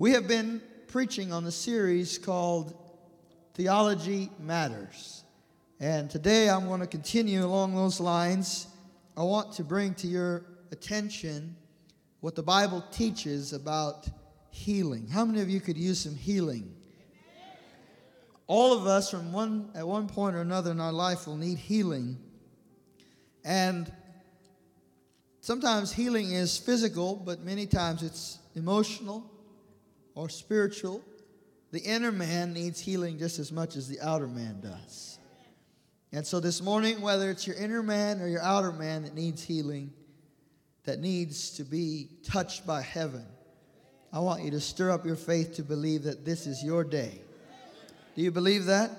We have been preaching on the series called Theology Matters. And today I'm going to continue along those lines. I want to bring to your attention what the Bible teaches about healing. How many of you could use some healing? All of us, from one at one point or another in our life, will need healing. And sometimes healing is physical, but many times it's emotional or spiritual. The inner man needs healing just as much as the outer man does. And so this morning, whether it's your inner man or your outer man that needs healing, that needs to be touched by heaven, I want you to stir up your faith to believe that this is your day. Do you believe that?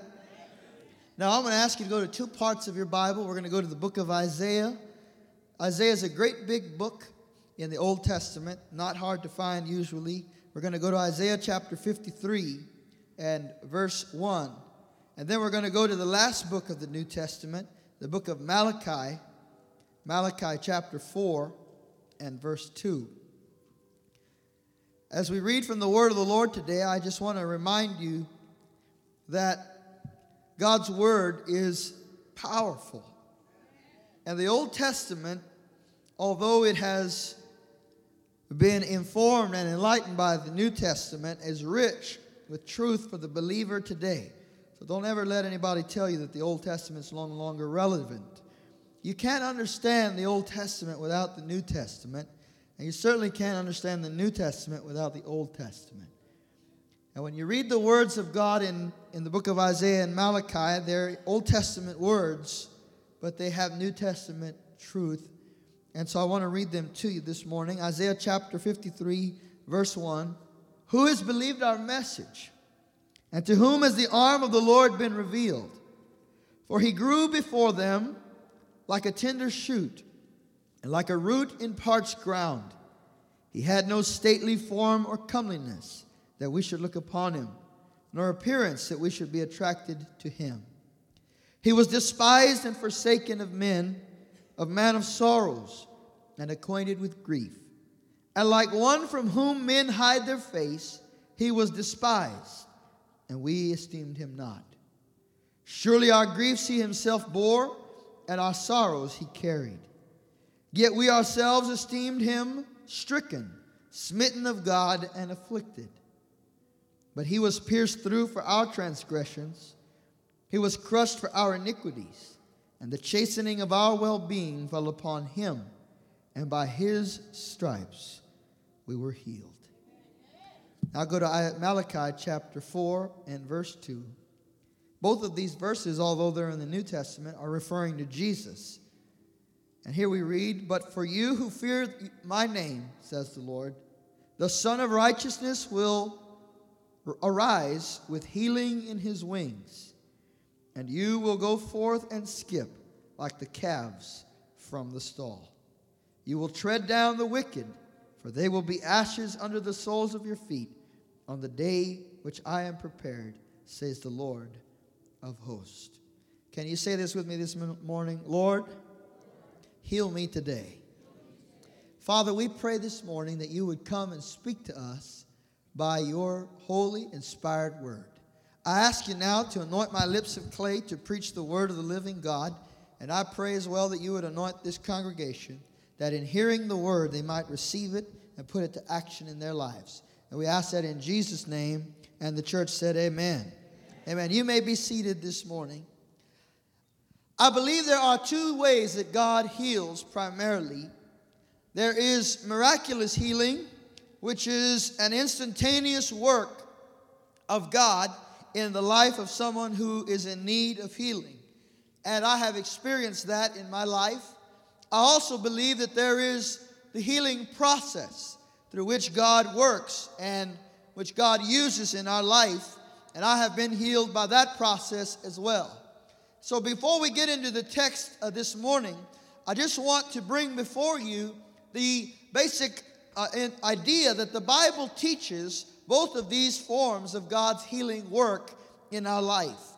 Now, I'm going to ask you to go to two parts of your Bible. We're going to go to the book of Isaiah. Isaiah is a great big book in the Old Testament, not hard to find usually. We're going to go to Isaiah chapter 53 and verse 1. And then we're going to go to the last book of the New Testament, the book of Malachi, Malachi chapter 4 and verse 2. As we read from the word of the Lord today, I just want to remind you that God's word is powerful. And the Old Testament, although it has been informed and enlightened by the New Testament, is rich with truth for the believer today. So don't ever let anybody tell you that the Old Testament is no longer relevant. You can't understand the Old Testament without the New Testament, and you certainly can't understand the New Testament without the Old Testament. And when you read the words of God in, in the book of Isaiah and Malachi, they're Old Testament words, but they have New Testament truth. And so I want to read them to you this morning. Isaiah chapter 53, verse 1. Who has believed our message? And to whom has the arm of the Lord been revealed? For he grew before them like a tender shoot, and like a root in parched ground. He had no stately form or comeliness that we should look upon him, nor appearance that we should be attracted to him. He was despised and forsaken of men, of man of sorrows, and acquainted with grief. And like one from whom men hide their face, he was despised, and we esteemed him not. Surely our griefs he himself bore, and our sorrows he carried. Yet we ourselves esteemed him stricken, smitten of God, and afflicted. But he was pierced through for our transgressions, he was crushed for our iniquities, and the chastening of our well being fell upon him, and by his stripes we were healed. Now go to Malachi chapter 4 and verse 2. Both of these verses, although they're in the New Testament, are referring to Jesus. And here we read, But for you who fear my name, says the Lord, the Sun of Righteousness will arise with healing in his wings, and you will go forth and skip like the calves from the stall. You will tread down the wicked, for they will be ashes under the soles of your feet on the day which I am prepared, says the Lord of hosts. Can you say this with me this morning? Lord, heal me today. Father, we pray this morning that you would come and speak to us by your holy, inspired word. I ask you now to anoint my lips of clay to preach the word of the living God. And I pray as well that you would anoint this congregation, that in hearing the word, they might receive it and put it to action in their lives. And we ask that in Jesus' name. And the church said, Amen. Amen. You may be seated this morning. I believe there are two ways that God heals primarily there is miraculous healing which is an instantaneous work of God in the life of someone who is in need of healing. And I have experienced that in my life. I also believe that there is the healing process through which God works and which God uses in our life. And I have been healed by that process as well. So before we get into the text uh, this morning, I just want to bring before you the basic uh, idea that the Bible teaches both of these forms of God's healing work in our life.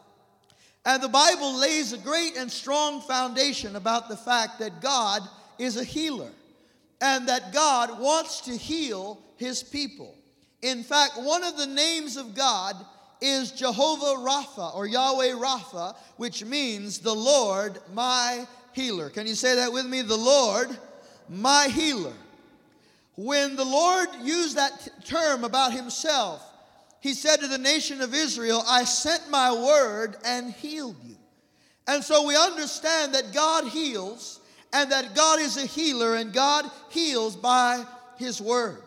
And the Bible lays a great and strong foundation about the fact that God is a healer and that God wants to heal his people. In fact, one of the names of God is Jehovah Rapha or Yahweh Rapha, which means the Lord my healer. Can you say that with me? The Lord my healer. When the Lord used that t- term about himself, he said to the nation of Israel, I sent my word and healed you. And so we understand that God heals and that God is a healer and God heals by his word.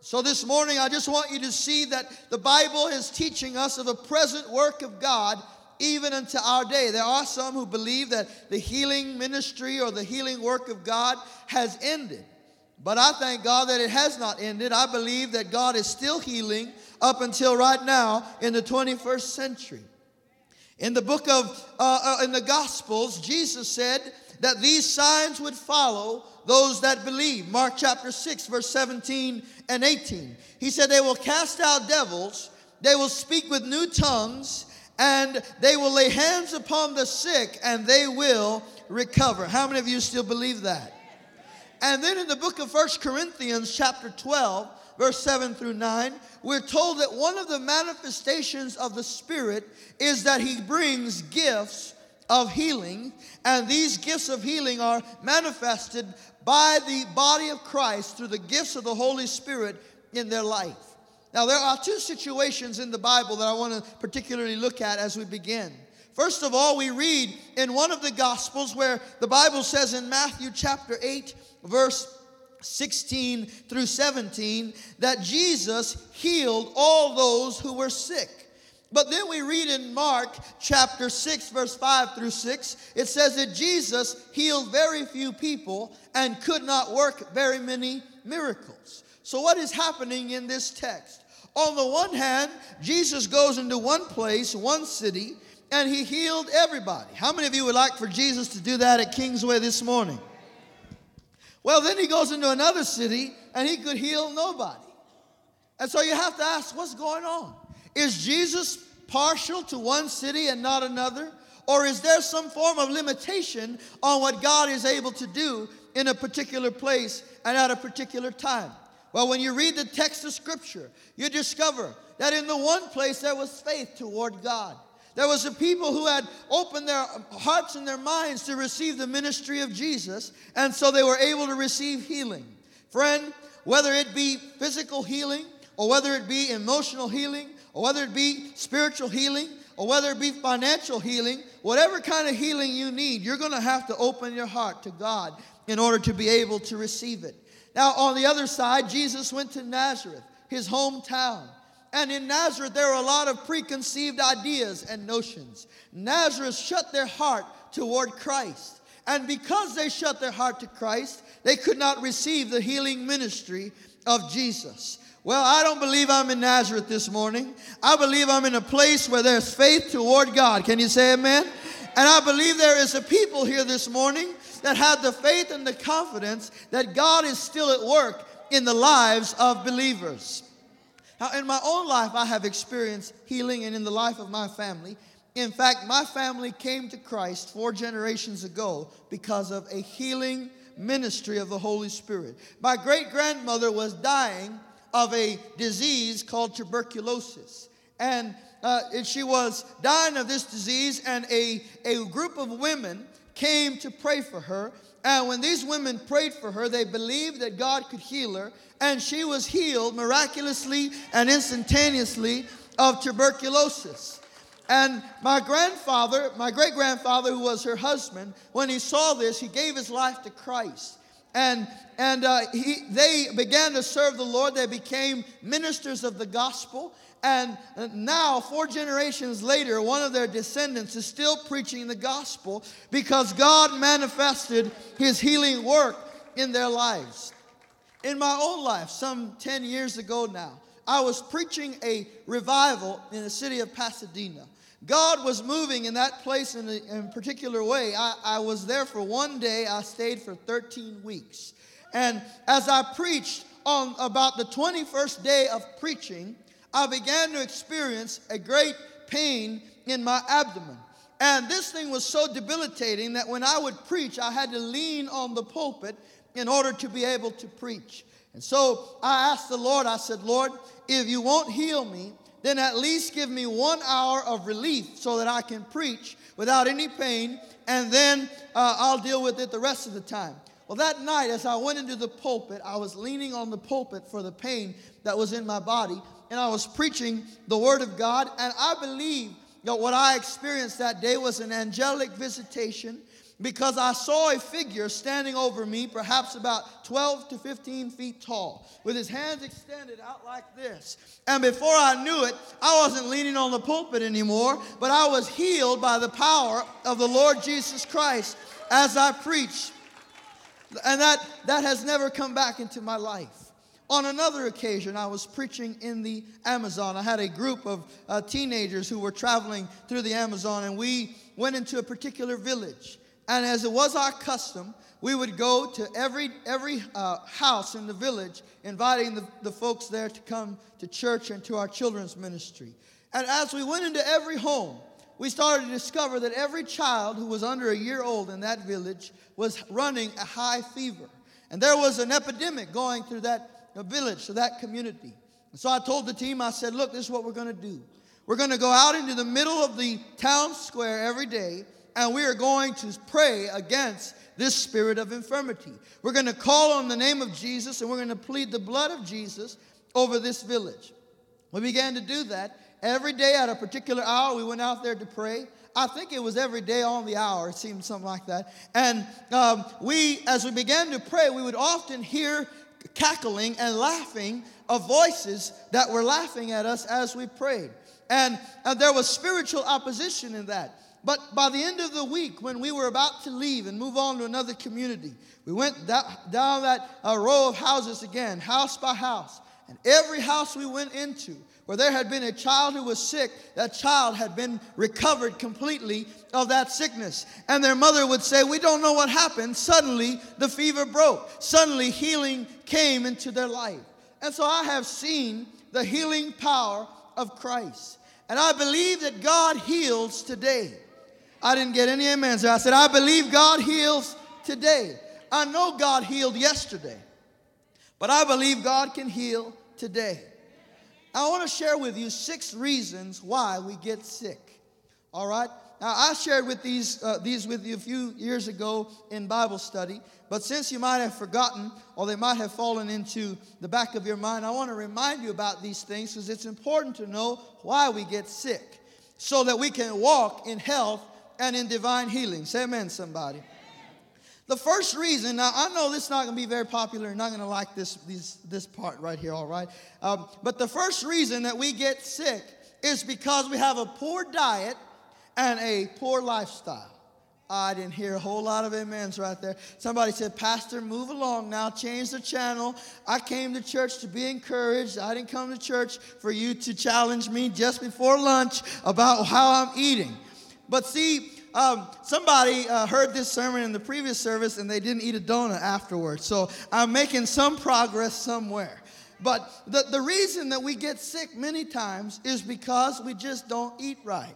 So this morning, I just want you to see that the Bible is teaching us of a present work of God even unto our day. There are some who believe that the healing ministry or the healing work of God has ended. But I thank God that it has not ended. I believe that God is still healing up until right now in the 21st century. In the book of, uh, uh, in the Gospels, Jesus said that these signs would follow those that believe. Mark chapter 6, verse 17 and 18. He said, They will cast out devils, they will speak with new tongues, and they will lay hands upon the sick, and they will recover. How many of you still believe that? And then in the book of First Corinthians, chapter 12, verse 7 through 9, we're told that one of the manifestations of the Spirit is that He brings gifts of healing, and these gifts of healing are manifested by the body of Christ through the gifts of the Holy Spirit in their life. Now, there are two situations in the Bible that I want to particularly look at as we begin. First of all, we read in one of the Gospels where the Bible says in Matthew chapter 8, verse 16 through 17, that Jesus healed all those who were sick. But then we read in Mark chapter 6, verse 5 through 6, it says that Jesus healed very few people and could not work very many miracles. So, what is happening in this text? On the one hand, Jesus goes into one place, one city, and he healed everybody. How many of you would like for Jesus to do that at Kingsway this morning? Well, then he goes into another city and he could heal nobody. And so you have to ask, what's going on? Is Jesus partial to one city and not another? Or is there some form of limitation on what God is able to do in a particular place and at a particular time? Well, when you read the text of Scripture, you discover that in the one place there was faith toward God. There was a people who had opened their hearts and their minds to receive the ministry of Jesus, and so they were able to receive healing. Friend, whether it be physical healing, or whether it be emotional healing, or whether it be spiritual healing, or whether it be financial healing, whatever kind of healing you need, you're going to have to open your heart to God in order to be able to receive it. Now, on the other side, Jesus went to Nazareth, his hometown. And in Nazareth, there were a lot of preconceived ideas and notions. Nazareth shut their heart toward Christ. And because they shut their heart to Christ, they could not receive the healing ministry of Jesus. Well, I don't believe I'm in Nazareth this morning. I believe I'm in a place where there's faith toward God. Can you say amen? And I believe there is a people here this morning that have the faith and the confidence that God is still at work in the lives of believers. Now, in my own life, I have experienced healing, and in the life of my family. In fact, my family came to Christ four generations ago because of a healing ministry of the Holy Spirit. My great grandmother was dying of a disease called tuberculosis. And, uh, she was dying of this disease, and a, a group of women came to pray for her. And when these women prayed for her, they believed that God could heal her and she was healed miraculously and instantaneously of tuberculosis. And my grandfather, my great grandfather, who was her husband, when he saw this, he gave his life to Christ. And, and uh, he, they began to serve the Lord. They became ministers of the gospel. And now, four generations later, one of their descendants is still preaching the gospel because God manifested his healing work in their lives. In my own life, some 10 years ago now, I was preaching a revival in the city of Pasadena. God was moving in that place in a, in a particular way. I, I was there for one day, I stayed for 13 weeks. And as I preached on about the 21st day of preaching, I began to experience a great pain in my abdomen. And this thing was so debilitating that when I would preach, I had to lean on the pulpit in order to be able to preach. And so I asked the Lord, I said, Lord, if you won't heal me, then at least give me one hour of relief so that I can preach without any pain, and then uh, I'll deal with it the rest of the time. Well, that night, as I went into the pulpit, I was leaning on the pulpit for the pain that was in my body, and I was preaching the Word of God, and I believe that what I experienced that day was an angelic visitation because I saw a figure standing over me, perhaps about 12 to 15 feet tall, with his hands extended out like this. And before I knew it, I wasn't leaning on the pulpit anymore, but I was healed by the power of the Lord Jesus Christ as I preached. And that, that has never come back into my life. On another occasion, I was preaching in the Amazon. I had a group of uh, teenagers who were traveling through the Amazon, and we went into a particular village. And as it was our custom, we would go to every, every uh, house in the village, inviting the, the folks there to come to church and to our children's ministry. And as we went into every home, we started to discover that every child who was under a year old in that village was running a high fever. And there was an epidemic going through that village, to that community. And so I told the team, I said, look, this is what we're going to do. We're going to go out into the middle of the town square every day and we are going to pray against this spirit of infirmity. We're going to call on the name of Jesus and we're going to plead the blood of Jesus over this village. We began to do that every day at a particular hour. We went out there to pray. I think it was every day on the hour, it seemed something like that. And um, we, as we began to pray, we would often hear cackling and laughing of voices that were laughing at us as we prayed. And uh, there was spiritual opposition in that. But by the end of the week, when we were about to leave and move on to another community, we went down that uh, row of houses again, house by house. And every house we went into, where there had been a child who was sick, that child had been recovered completely of that sickness. And their mother would say, We don't know what happened. Suddenly, the fever broke. Suddenly, healing came into their life. And so I have seen the healing power of Christ. And I believe that God heals today. I didn't get any amens. I said, I believe God heals today. I know God healed yesterday, but I believe God can heal today. I want to share with you six reasons why we get sick. All right? Now, I shared with these, uh, these with you a few years ago in Bible study, but since you might have forgotten or they might have fallen into the back of your mind, I want to remind you about these things because it's important to know why we get sick so that we can walk in health and in divine healing. Say amen, somebody. The first reason, now I know this is not going to be very popular, you're not going to like this, these, this part right here, all right? Um, but the first reason that we get sick is because we have a poor diet and a poor lifestyle. I didn't hear a whole lot of amens right there. Somebody said, Pastor, move along now, change the channel. I came to church to be encouraged. I didn't come to church for you to challenge me just before lunch about how I'm eating. But see, um, somebody uh, heard this sermon in the previous service and they didn't eat a donut afterwards. So I'm making some progress somewhere. But the, the reason that we get sick many times is because we just don't eat right.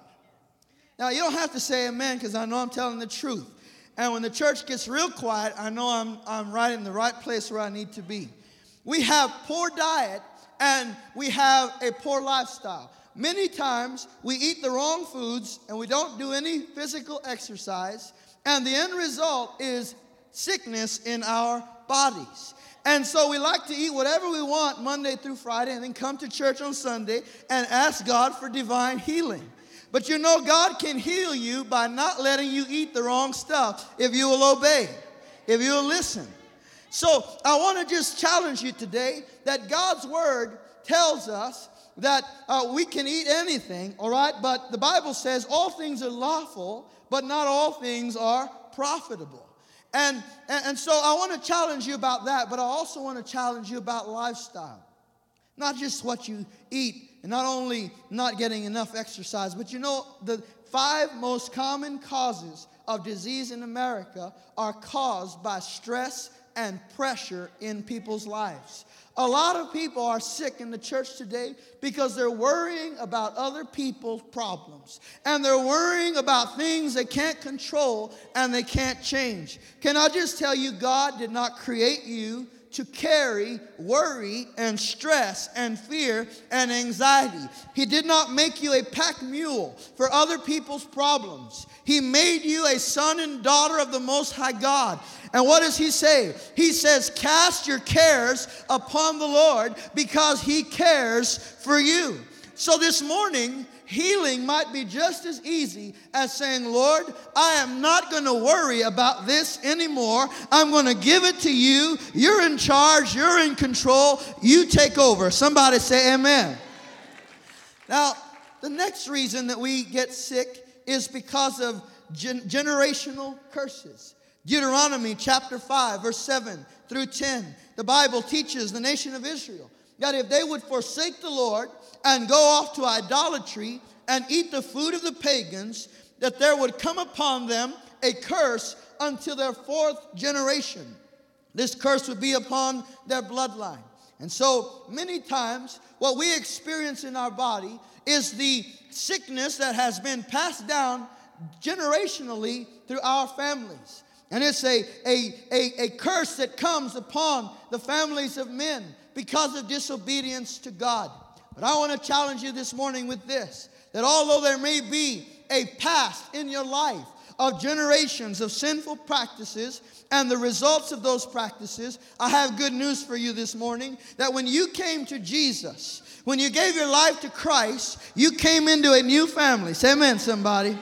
Now, you don't have to say amen because I know I'm telling the truth. And when the church gets real quiet, I know I'm, I'm right in the right place where I need to be. We have poor diet and we have a poor lifestyle. Many times we eat the wrong foods and we don't do any physical exercise, and the end result is sickness in our bodies. And so we like to eat whatever we want Monday through Friday and then come to church on Sunday and ask God for divine healing. But you know, God can heal you by not letting you eat the wrong stuff if you will obey, if you will listen. So I want to just challenge you today that God's word tells us that uh, we can eat anything, all right? But the Bible says all things are lawful, but not all things are profitable. And, and, and so I want to challenge you about that, but I also want to challenge you about lifestyle. Not just what you eat, and not only not getting enough exercise, but you know, the five most common causes of disease in America are caused by stress and pressure in people's lives. A lot of people are sick in the church today because they're worrying about other people's problems and they're worrying about things they can't control and they can't change. Can I just tell you, God did not create you to carry worry and stress and fear and anxiety. He did not make you a pack mule for other people's problems. He made you a son and daughter of the Most High God. And what does he say? He says, Cast your cares upon the Lord because he cares for you. So this morning, healing might be just as easy as saying, Lord, I am not going to worry about this anymore. I'm going to give it to you. You're in charge, you're in control. You take over. Somebody say, Amen. Now, the next reason that we get sick is because of gen- generational curses. Deuteronomy chapter 5, verse 7 through 10. The Bible teaches the nation of Israel that if they would forsake the Lord and go off to idolatry and eat the food of the pagans, that there would come upon them a curse until their fourth generation. This curse would be upon their bloodline. And so, many times, what we experience in our body is the sickness that has been passed down generationally through our families. And it's a, a, a, a curse that comes upon the families of men because of disobedience to God. But I want to challenge you this morning with this that although there may be a past in your life of generations of sinful practices and the results of those practices, I have good news for you this morning that when you came to Jesus, when you gave your life to Christ, you came into a new family. Say amen, somebody.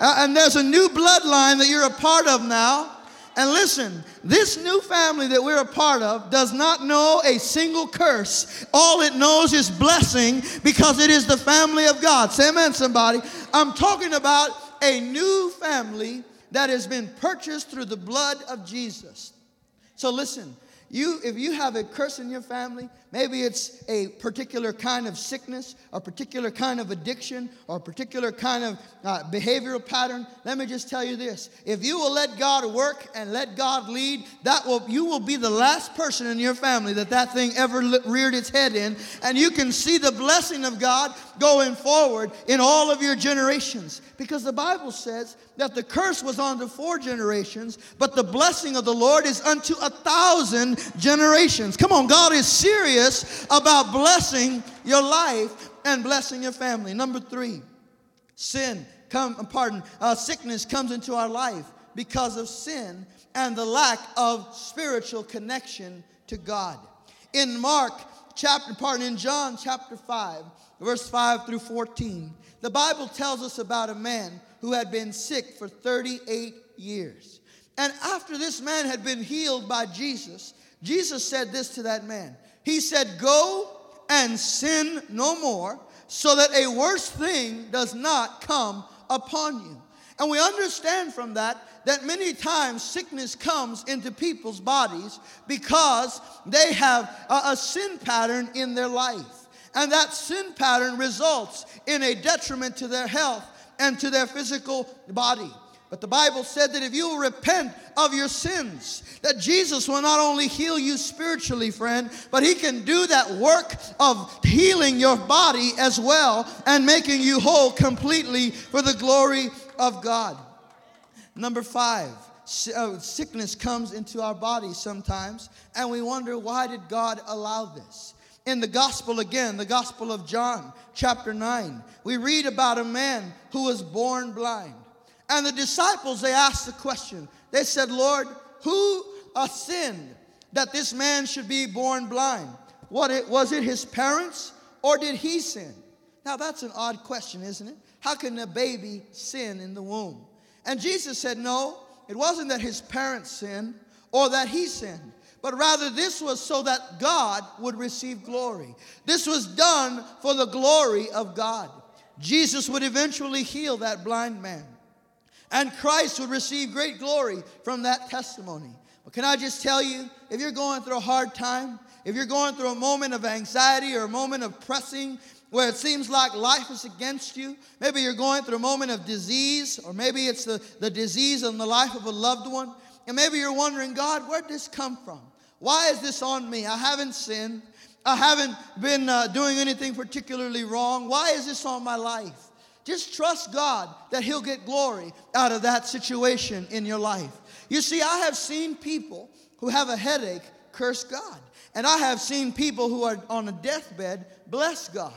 Uh, and there's a new bloodline that you're a part of now. And listen, this new family that we're a part of does not know a single curse. All it knows is blessing because it is the family of God. Say amen, somebody. I'm talking about a new family that has been purchased through the blood of Jesus. So listen, you if you have a curse in your family, maybe it's a particular kind of sickness, a particular kind of addiction, or a particular kind of uh, behavioral pattern. Let me just tell you this: if you will let God work and let God lead, that will you will be the last person in your family that that thing ever reared its head in, and you can see the blessing of God going forward in all of your generations, because the Bible says that the curse was unto four generations, but the blessing of the Lord is unto a thousand generations. Come on, God is serious about blessing your life and blessing your family. Number three, sin, come, pardon, uh, sickness comes into our life because of sin and the lack of spiritual connection to God. In Mark chapter, pardon, in John chapter 5, verse 5 through 14, the Bible tells us about a man who had been sick for 38 years. And after this man had been healed by Jesus, Jesus said this to that man. He said, Go and sin no more, so that a worse thing does not come upon you. And we understand from that that many times sickness comes into people's bodies because they have a, a, sin pattern in their life. And that sin pattern results in a detriment to their health and to their physical body. But the Bible said that if you repent of your sins, that Jesus will not only heal you spiritually, friend, but he can do that work of healing your body as well and making you whole completely for the glory of God. Number five, uh, sickness comes into our bodies sometimes, and we wonder why did God allow this? In the gospel again, the gospel of John, chapter 9, we read about a man who was born blind. And the disciples, they asked the question. They said, Lord, who sinned that this man should be born blind? What it, was it his parents or did he sin? Now that's an odd question, isn't it? How can a baby sin in the womb? And Jesus said, No, it wasn't that his parents sinned or that he sinned, but rather this was so that God would receive glory. This was done for the glory of God. Jesus would eventually heal that blind man. And Christ would receive great glory from that testimony. But can I just tell you, if you're going through a hard time, if you're going through a moment of anxiety or a moment of pressing where it seems like life is against you, maybe you're going through a moment of disease, or maybe it's the, the disease in the life of a loved one, and maybe you're wondering, God, where'd this come from? Why is this on me? I haven't sinned. I haven't been uh, doing anything particularly wrong. Why is this on my life? Just trust God that He'll get glory out of that situation in your life. You see, I have seen people who have a headache curse God. And I have seen people who are on a deathbed bless God.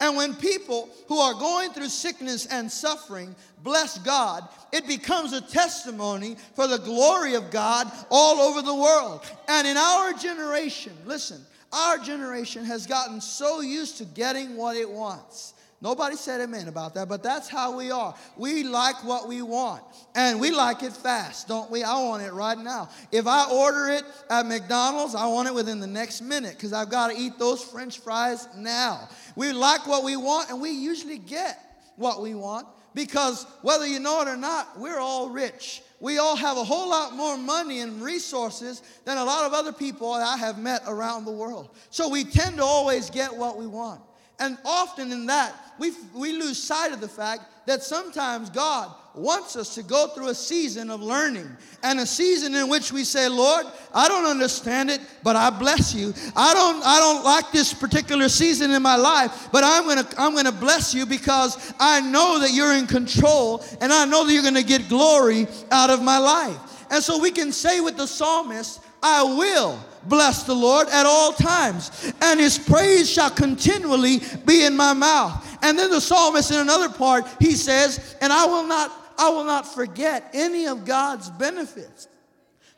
And when people who are going through sickness and suffering bless God, it becomes a testimony for the glory of God all over the world. And in our generation, listen, our generation has gotten so used to getting what it wants. Nobody said amen about that, but that's how we are. We like what we want, and we like it fast, don't we? I want it right now. If I order it at McDonald's, I want it within the next minute because I've got to eat those french fries now. We like what we want, and we usually get what we want because whether you know it or not, we're all rich. We all have a whole lot more money and resources than a lot of other people I have met around the world. So we tend to always get what we want. And often in that, we, we lose sight of the fact that sometimes God wants us to go through a season of learning and a season in which we say, Lord, I don't understand it, but I bless you. I don't, I don't like this particular season in my life, but I'm gonna, I'm gonna bless you because I know that you're in control and I know that you're gonna get glory out of my life. And so we can say with the psalmist, I will bless the Lord at all times, and his praise shall continually be in my mouth. And then the psalmist in another part, he says, and I will not I will not forget any of God's benefits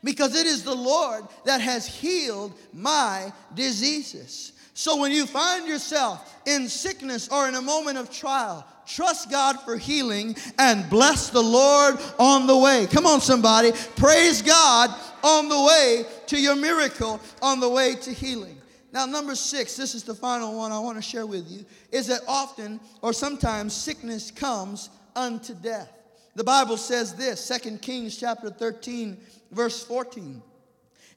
because it is the Lord that has healed my diseases. So when you find yourself in sickness or in a moment of trial, trust God for healing and bless the Lord on the way. Come on, somebody. Praise God on the way to your miracle, on the way to healing. Now, number six, this is the final one I want to share with you, is that often or sometimes sickness comes unto death. The Bible says this, 2 Kings chapter 13, verse 14.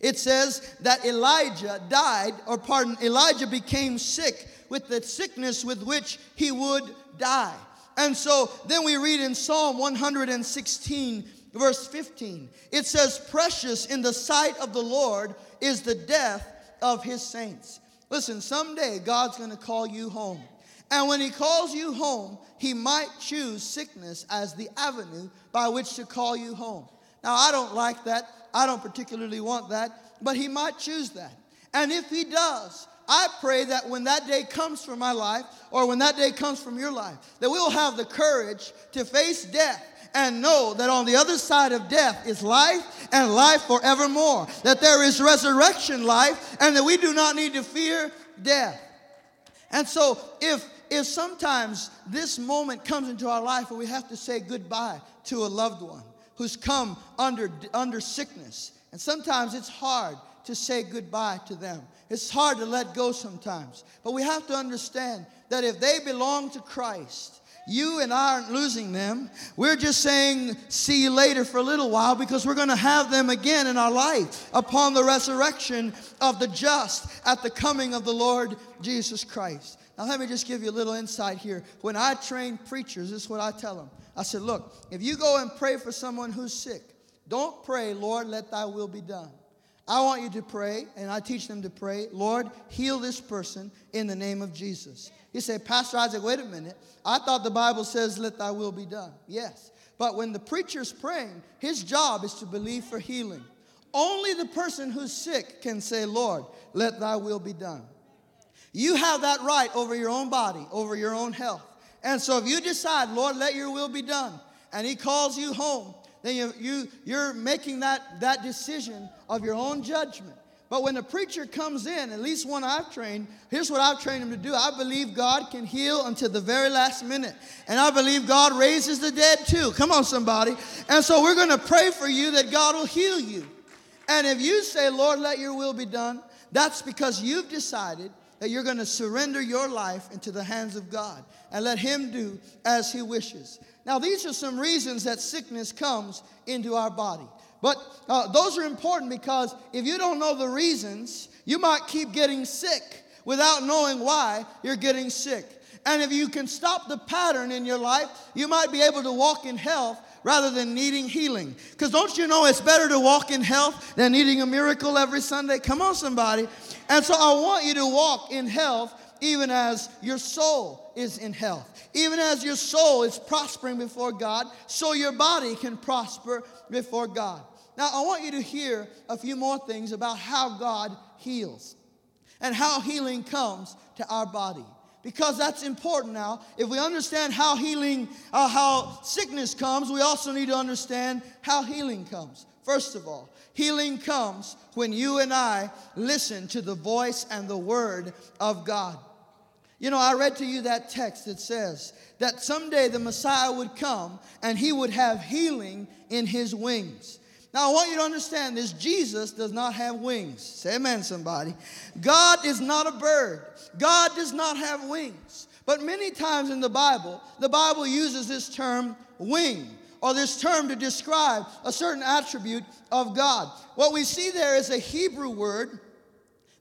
It says that Elijah died, or pardon, Elijah became sick with the sickness with which he would die. And so then we read in Psalm 116, verse 15. It says, Precious in the sight of the Lord is the death of his saints. Listen, someday God's gonna call you home. And when he calls you home, he might choose sickness as the avenue by which to call you home. Now, I don't like that. I don't particularly want that, but he might choose that. And if he does, I pray that when that day comes for my life, or when that day comes from your life, that we'll have the courage to face death and know that on the other side of death is life and life forevermore. That there is resurrection life and that we do not need to fear death. And so, if if sometimes this moment comes into our life where we have to say goodbye to a loved one who's come under, under sickness, and sometimes it's hard to say goodbye to them. It's hard to let go sometimes. But we have to understand that if they belong to Christ, you and I aren't losing them. We're just saying, see you later for a little while because we're going to have them again in our life upon the resurrection of the just at the coming of the Lord Jesus Christ. Now, let me just give you a little insight here. When I train preachers, this is what I tell them. I said, look, if you go and pray for someone who's sick, don't pray, Lord, let thy will be done. I want you to pray, and I teach them to pray, Lord, heal this person in the name of Jesus. You say, Pastor Isaac, wait a minute. I thought the Bible says, let thy will be done. Yes. But when the preacher's praying, his job is to believe for healing. Only the person who's sick can say, Lord, let thy will be done. You have that right over your own body, over your own health. And so if you decide, Lord, let your will be done, and he calls you home, then you, you, you're making that, that decision of your own judgment. But when the preacher comes in, at least one I've trained, here's what I've trained him to do. I believe God can heal until the very last minute. And I believe God raises the dead too. Come on, somebody. And so we're going to pray for you that God will heal you. And if you say, Lord, let your will be done, that's because you've decided that you're going to surrender your life into the hands of God and let Him do as He wishes. Now, these are some reasons that sickness comes into our body. But uh, those are important because if you don't know the reasons, you might keep getting sick without knowing why you're getting sick. And if you can stop the pattern in your life, you might be able to walk in health rather than needing healing. Because don't you know it's better to walk in health than needing a miracle every Sunday? Come on, somebody. And so I want you to walk in health even as your soul is in health. Even as your soul is prospering before God, so your body can prosper before God. Now, I want you to hear a few more things about how God heals and how healing comes to our body. Because that's important now. If we understand how healing, uh, how sickness comes, we also need to understand how healing comes. First of all, healing comes when you and I listen to the voice and the word of God. You know, I read to you that text that says that someday the Messiah would come and he would have healing in his wings. Now, I want you to understand this Jesus does not have wings. Say amen, somebody. God is not a bird, God does not have wings. But many times in the Bible, the Bible uses this term wing or this term to describe a certain attribute of God. What we see there is a Hebrew word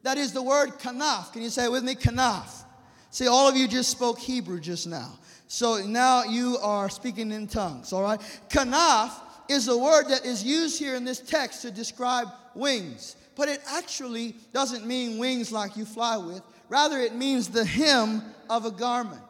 that is the word kanaf. Can you say it with me? Kanaf. See, all of you just spoke Hebrew just now. So now you are speaking in tongues, all right? Kanaf is a word that is used here in this text to describe wings, but it actually doesn't mean wings like you fly with. Rather, it means the hem of a garment.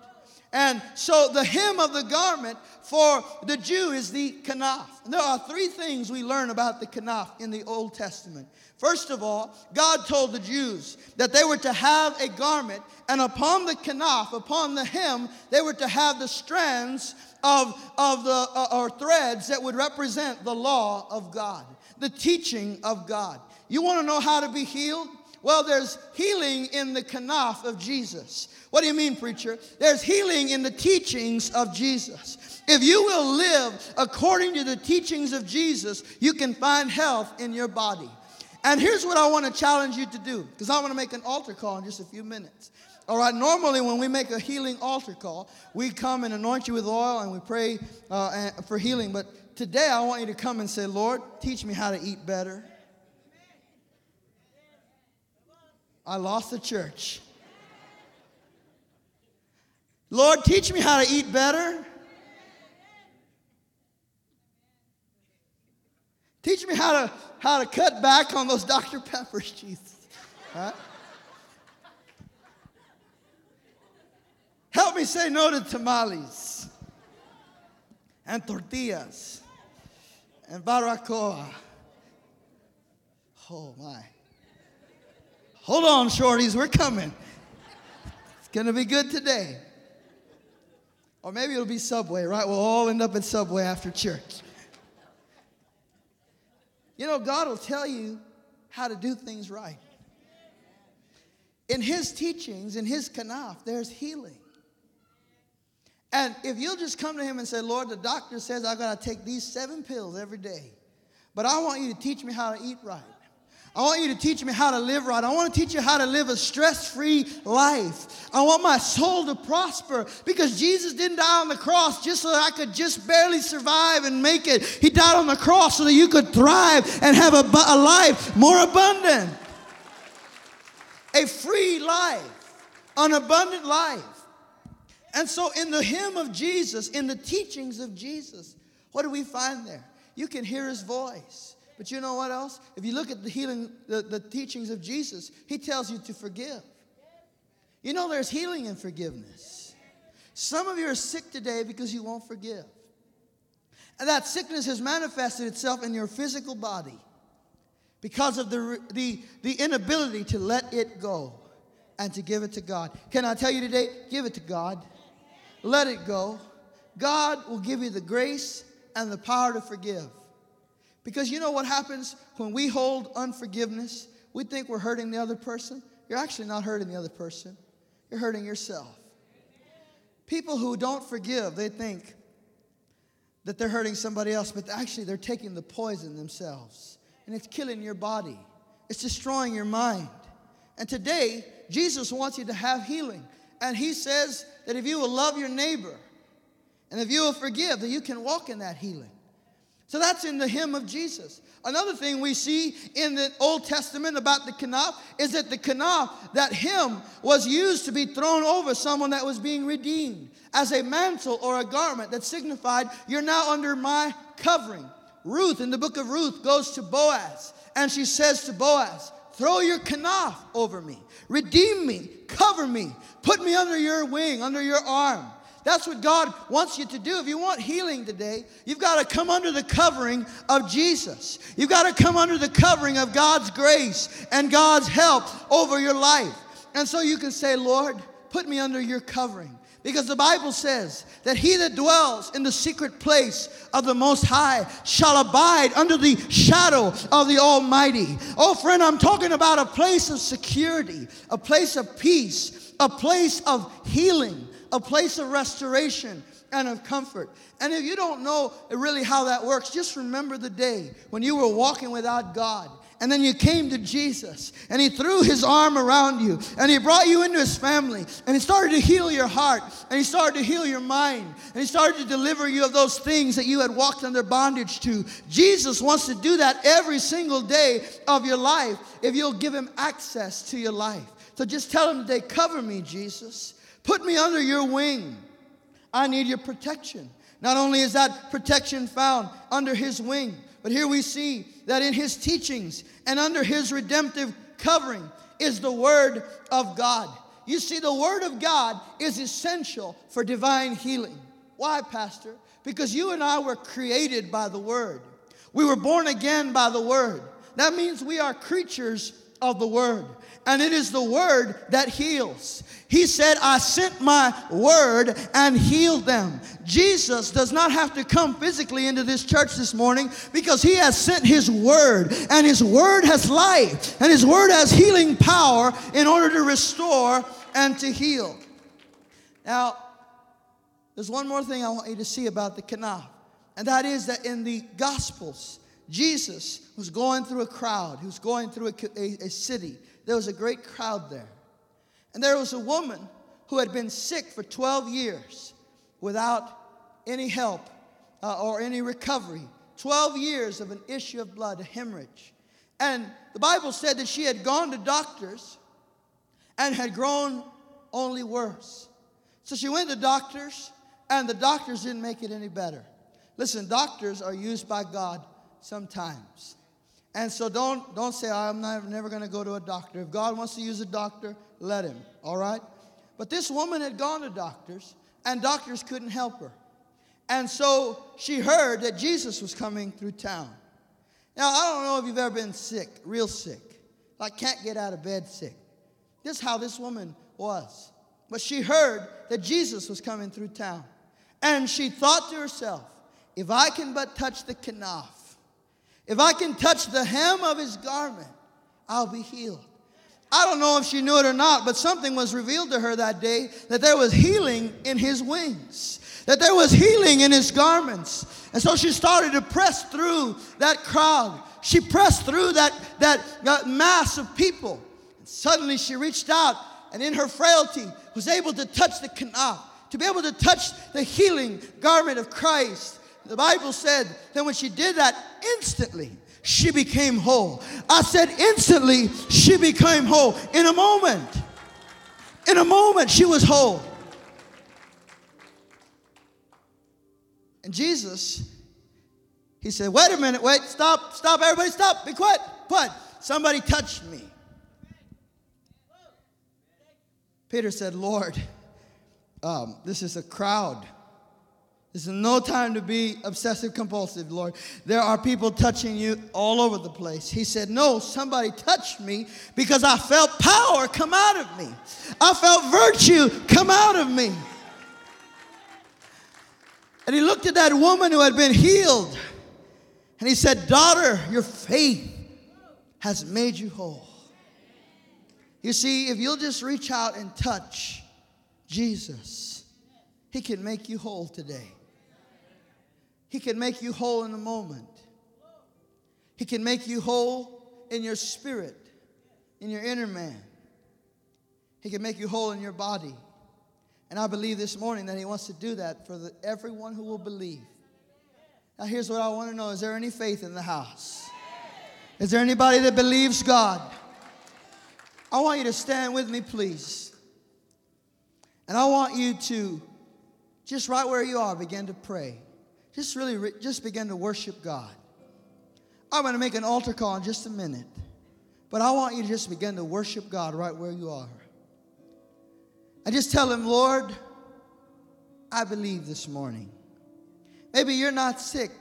And so the hem of the garment for the Jew is the kanaf. There are three things we learn about the kanaf in the Old Testament. First of all, God told the Jews that they were to have a garment, and upon the kanaf, upon the hem, they were to have the strands of, of the uh, or threads that would represent the law of God, the teaching of God. You want to know how to be healed? Well, there's healing in the kanaf of Jesus. What do you mean, preacher? There's healing in the teachings of Jesus. If you will live according to the teachings of Jesus, you can find health in your body. And here's what I want to challenge you to do, because I want to make an altar call in just a few minutes. All right, normally when we make a healing altar call, we come and anoint you with oil and we pray uh, for healing. But today I want you to come and say, Lord, teach me how to eat better. I lost the church. Lord, teach me how to eat better. Teach me how to, how to cut back on those Dr. Peppers, Jesus. Right? Help me say no to tamales and tortillas and barbacoa. Oh my. Hold on, shorties, we're coming. It's gonna be good today. Or maybe it'll be Subway, right? We'll all end up at Subway after church. You know, God will tell you how to do things right. In His teachings, in His kanaf, there's healing. And if you'll just come to Him and say, Lord, the doctor says I've got to take these seven pills every day, but I want you to teach me how to eat right. I want you to teach me how to live right. I want to teach you how to live a stress free life. I want my soul to prosper because Jesus didn't die on the cross just so that I could just barely survive and make it. He died on the cross so that you could thrive and have a, a life more abundant. A free life, an abundant life. And so, in the hem of Jesus, in the teachings of Jesus, what do we find there? You can hear his voice. But you know what else? If you look at the healing, the, the teachings of Jesus, he tells you to forgive. You know, there's healing in forgiveness. Some of you are sick today because you won't forgive. And that sickness has manifested itself in your physical body because of the, the, the inability to let it go and to give it to God. Can I tell you today? Give it to God. Let it go. God will give you the grace and the power to forgive. Because you know what happens when we hold unforgiveness? We think we're hurting the other person. You're actually not hurting the other person, you're hurting yourself. People who don't forgive, they think that they're hurting somebody else, but actually they're taking the poison themselves. And it's killing your body, it's destroying your mind. And today, Jesus wants you to have healing. And He says that if you will love your neighbor and if you will forgive, that you can walk in that healing. So that's in the hem of Jesus. Another thing we see in the Old Testament about the kanaf is that the kanaf, that hem, was used to be thrown over someone that was being redeemed as a mantle or a garment that signified, You're now under my covering. Ruth, in the book of Ruth, goes to Boaz and she says to Boaz, Throw your kanaf over me, redeem me, cover me, put me under your wing, under your arm. That's what God wants you to do. If you want healing today, you've got to come under the covering of Jesus. You've got to come under the covering of God's grace and God's help over your life. And so you can say, Lord, put me under your covering. Because the Bible says that he that dwells in the secret place of the Most High shall abide under the shadow of the Almighty. Oh, friend, I'm talking about a place of security, a place of peace, a place of healing, a place of restoration and of comfort. And if you don't know really how that works, just remember the day when you were walking without God and then you came to Jesus and he threw his arm around you and he brought you into his family and he started to heal your heart and he started to heal your mind and he started to deliver you of those things that you had walked under bondage to. Jesus wants to do that every single day of your life if you'll give him access to your life. So just tell him today, cover me, Jesus. Put me under your wing. I need your protection. Not only is that protection found under his wing, but here we see that in his teachings and under his redemptive covering is the word of God. You see, the word of God is essential for divine healing. Why, Pastor? Because you and I were created by the word. We were born again by the word. That means we are creatures of the word and it is the word that heals. He said, I sent my word and healed them. Jesus does not have to come physically into this church this morning because he has sent his word, and his word has life, and his word has healing power in order to restore and to heal. Now, there's one more thing I want you to see about the kanaf, and that is that in the Gospels, Jesus was going through a crowd, he was going through a, a, a city there was a great crowd there. And there was a woman who had been sick for 12 years without any help uh, or any recovery. 12 years of an issue of blood, a hemorrhage. And the Bible said that she had gone to doctors and had grown only worse. So she went to doctors, and the doctors didn't make it any better. Listen, doctors are used by God sometimes. And so don't, don't say, I'm not, never going to go to a doctor. If God wants to use a doctor, let him, all right? But this woman had gone to doctors, and doctors couldn't help her. And so she heard that Jesus was coming through town. Now, I don't know if you've ever been sick, real sick, like can't get out of bed sick. This is how this woman was. But she heard that Jesus was coming through town. And she thought to herself, if I can but touch the kanaf, if I can touch the hem of his garment, I'll be healed. I don't know if she knew it or not, but something was revealed to her that day that there was healing in his wings, that there was healing in his garments. And so she started to press through that crowd. She pressed through that, that, that mass of people. And suddenly she reached out and in her frailty was able to touch the kanaf, to be able to touch the healing garment of Christ. The Bible said that when she did that, instantly she became whole. I said, instantly she became whole. In a moment, in a moment, she was whole. And Jesus, he said, Wait a minute, wait, stop, stop, everybody, stop, be quiet. What? Somebody touched me. Peter said, Lord, um, this is a crowd. This is no time to be obsessive compulsive, Lord. There are people touching you all over the place. He said, No, somebody touched me because I felt power come out of me. I felt virtue come out of me. And he looked at that woman who had been healed and he said, Daughter, your faith has made you whole. You see, if you'll just reach out and touch Jesus, he can make you whole today. He can make you whole in a moment. He can make you whole in your spirit, in your inner man. He can make you whole in your body. And I believe this morning that He wants to do that for the, everyone who will believe. Now, here's what I want to know Is there any faith in the house? Is there anybody that believes God? I want you to stand with me, please. And I want you to, just right where you are, begin to pray. Just really, re- just begin to worship God. I'm going to make an altar call in just a minute. But I want you to just begin to worship God right where you are. And just tell Him, Lord, I believe this morning. Maybe you're not sick,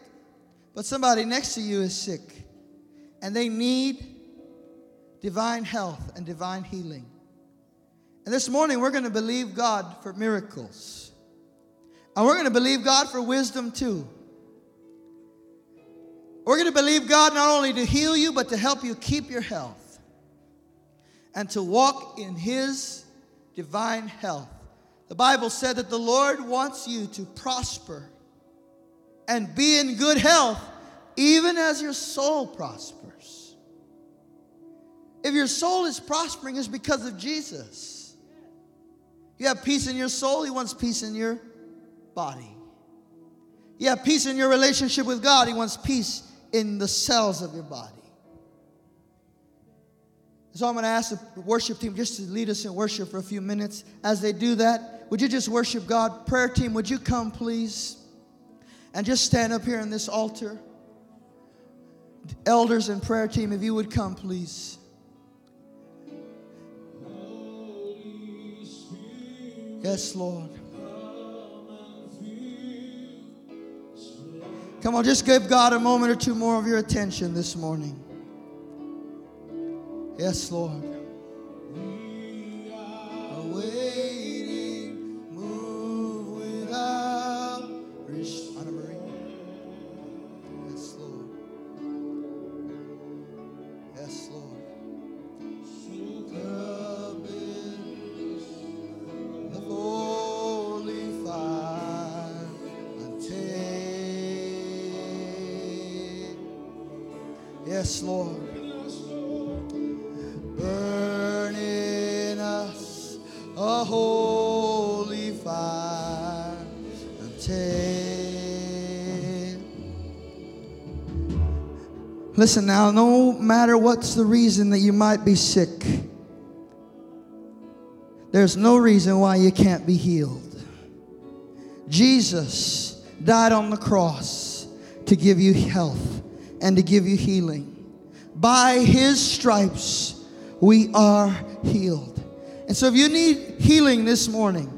but somebody next to you is sick and they need divine health and divine healing. And this morning we're going to believe God for miracles. And we're going to believe God for wisdom too. We're going to believe God not only to heal you, but to help you keep your health and to walk in His divine health. The Bible said that the Lord wants you to prosper and be in good health, even as your soul prospers. If your soul is prospering, it's because of Jesus. You have peace in your soul, He wants peace in your body. You have peace in your relationship with God, He wants peace in the cells of your body. So I'm going to ask the worship team just to lead us in worship for a few minutes. As they do that, would you just worship God? Prayer team, would you come, please? And just stand up here in this altar. Elders and prayer team, if you would come, please. Yes, Lord. Come on, just give God a moment or two more of your attention this morning. Yes, Lord. Listen now, no matter what's the reason that you might be sick, there's no reason why you can't be healed. Jesus died on the cross to give you health and to give you healing. By his stripes, we are healed. And so, if you need healing this morning,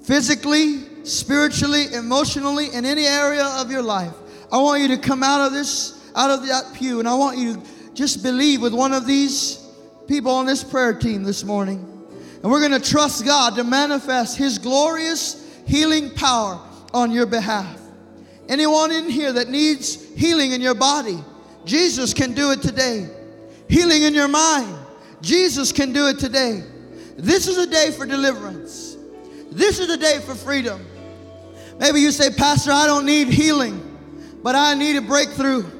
physically, spiritually, emotionally, in any area of your life, I want you to come out of this, out of that pew, and I want you to just believe with one of these people on this prayer team this morning. And we're going to trust God to manifest His glorious healing power on your behalf. Anyone in here that needs healing in your body, Jesus can do it today. Healing in your mind, Jesus can do it today. This is a day for deliverance. This is a day for freedom. Maybe you say, Pastor, I don't need healing, but I need a breakthrough.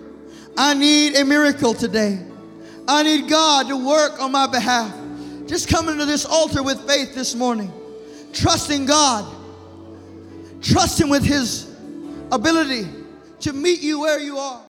I need a miracle today. I need God to work on my behalf. Just come into this altar with faith this morning, trusting God, trusting with His ability to meet you where you are.